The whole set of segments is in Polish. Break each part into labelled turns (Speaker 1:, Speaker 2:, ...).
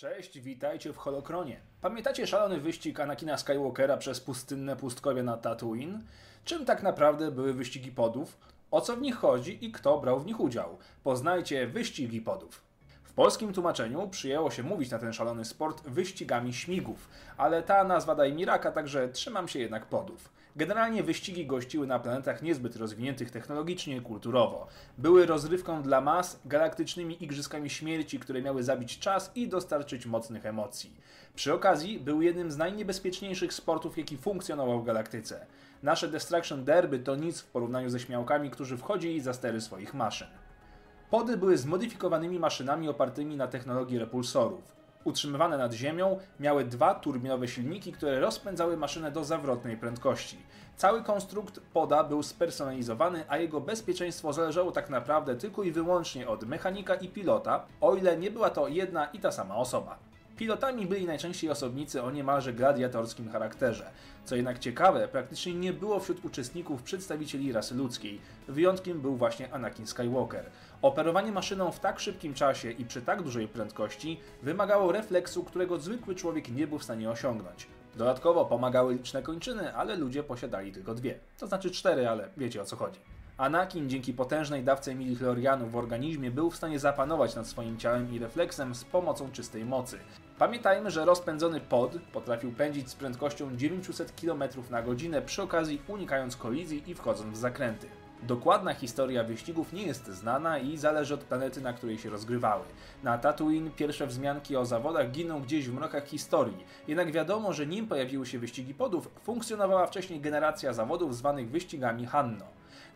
Speaker 1: Cześć, witajcie w Holokronie. Pamiętacie szalony wyścig Anakina Skywalkera przez pustynne pustkowie na Tatooine? Czym tak naprawdę były wyścigi podów? O co w nich chodzi i kto brał w nich udział? Poznajcie wyścigi podów. W polskim tłumaczeniu przyjęło się mówić na ten szalony sport wyścigami śmigów, ale ta nazwa daje mi raka, także trzymam się jednak podów. Generalnie wyścigi gościły na planetach niezbyt rozwiniętych technologicznie i kulturowo. Były rozrywką dla mas, galaktycznymi igrzyskami śmierci, które miały zabić czas i dostarczyć mocnych emocji. Przy okazji był jednym z najniebezpieczniejszych sportów, jaki funkcjonował w galaktyce. Nasze Destruction Derby to nic w porównaniu ze śmiałkami, którzy wchodzili za stery swoich maszyn. Pody były zmodyfikowanymi maszynami opartymi na technologii repulsorów. Utrzymywane nad ziemią, miały dwa turbinowe silniki, które rozpędzały maszynę do zawrotnej prędkości. Cały konstrukt poda był spersonalizowany, a jego bezpieczeństwo zależało tak naprawdę tylko i wyłącznie od mechanika i pilota, o ile nie była to jedna i ta sama osoba. Pilotami byli najczęściej osobnicy o niemalże gladiatorskim charakterze. Co jednak ciekawe, praktycznie nie było wśród uczestników przedstawicieli rasy ludzkiej. Wyjątkiem był właśnie Anakin Skywalker. Operowanie maszyną w tak szybkim czasie i przy tak dużej prędkości wymagało refleksu, którego zwykły człowiek nie był w stanie osiągnąć. Dodatkowo pomagały liczne kończyny, ale ludzie posiadali tylko dwie. To znaczy cztery, ale wiecie o co chodzi. Anakin dzięki potężnej dawce midichlorianów w organizmie był w stanie zapanować nad swoim ciałem i refleksem z pomocą czystej mocy. Pamiętajmy, że rozpędzony pod potrafił pędzić z prędkością 900 km na godzinę przy okazji unikając kolizji i wchodząc w zakręty. Dokładna historia wyścigów nie jest znana i zależy od planety, na której się rozgrywały. Na Tatooine pierwsze wzmianki o zawodach giną gdzieś w mrokach historii, jednak wiadomo, że nim pojawiły się wyścigi podów, funkcjonowała wcześniej generacja zawodów zwanych wyścigami Hanno.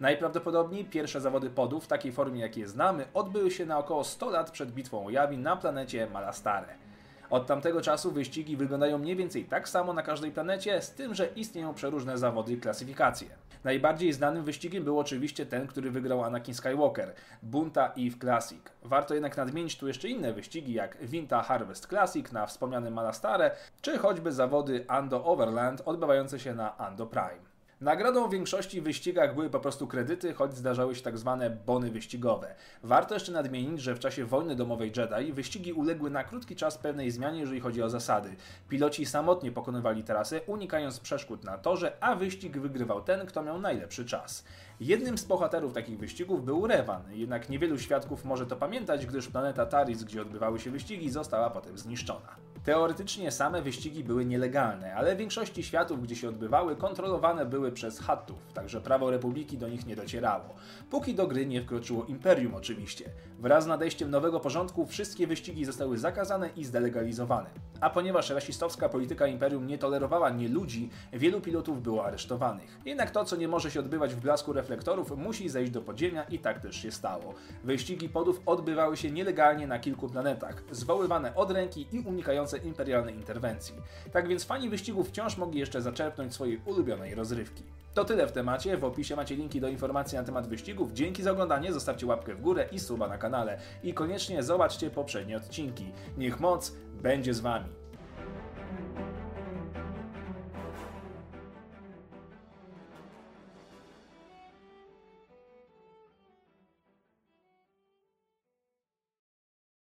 Speaker 1: Najprawdopodobniej pierwsze zawody podów w takiej formie, jakie znamy, odbyły się na około 100 lat przed bitwą o Yavin na planecie Malastare. Od tamtego czasu wyścigi wyglądają mniej więcej tak samo na każdej planecie, z tym, że istnieją przeróżne zawody i klasyfikacje. Najbardziej znanym wyścigiem był oczywiście ten, który wygrał Anakin Skywalker, Bunta Eve Classic. Warto jednak nadmienić tu jeszcze inne wyścigi, jak Vinta Harvest Classic na wspomnianym Malastare, czy choćby zawody Ando Overland odbywające się na Ando Prime. Nagrodą w większości wyścigach były po prostu kredyty, choć zdarzały się tak zwane bony wyścigowe. Warto jeszcze nadmienić, że w czasie wojny domowej Jedi wyścigi uległy na krótki czas pewnej zmianie, jeżeli chodzi o zasady. Piloci samotnie pokonywali trasę, unikając przeszkód na torze, a wyścig wygrywał ten, kto miał najlepszy czas. Jednym z bohaterów takich wyścigów był Revan, jednak niewielu świadków może to pamiętać, gdyż planeta Taris, gdzie odbywały się wyścigi, została potem zniszczona. Teoretycznie same wyścigi były nielegalne, ale w większości światów, gdzie się odbywały, kontrolowane były przez Hattów, także prawo Republiki do nich nie docierało. Póki do gry nie wkroczyło Imperium oczywiście. Wraz z nadejściem nowego porządku wszystkie wyścigi zostały zakazane i zdelegalizowane. A ponieważ rasistowska polityka Imperium nie tolerowała nie ludzi, wielu pilotów było aresztowanych. Jednak to, co nie może się odbywać w blasku reflektorów, musi zejść do podziemia i tak też się stało. Wyścigi podów odbywały się nielegalnie na kilku planetach, zwoływane od ręki i unikające imperialnej interwencji. Tak więc fani wyścigów wciąż mogli jeszcze zaczerpnąć swojej ulubionej rozrywki. To tyle w temacie, w opisie macie linki do informacji na temat wyścigów. Dzięki za oglądanie, zostawcie łapkę w górę i suba na kanale. I koniecznie zobaczcie poprzednie odcinki. Niech moc będzie z Wami.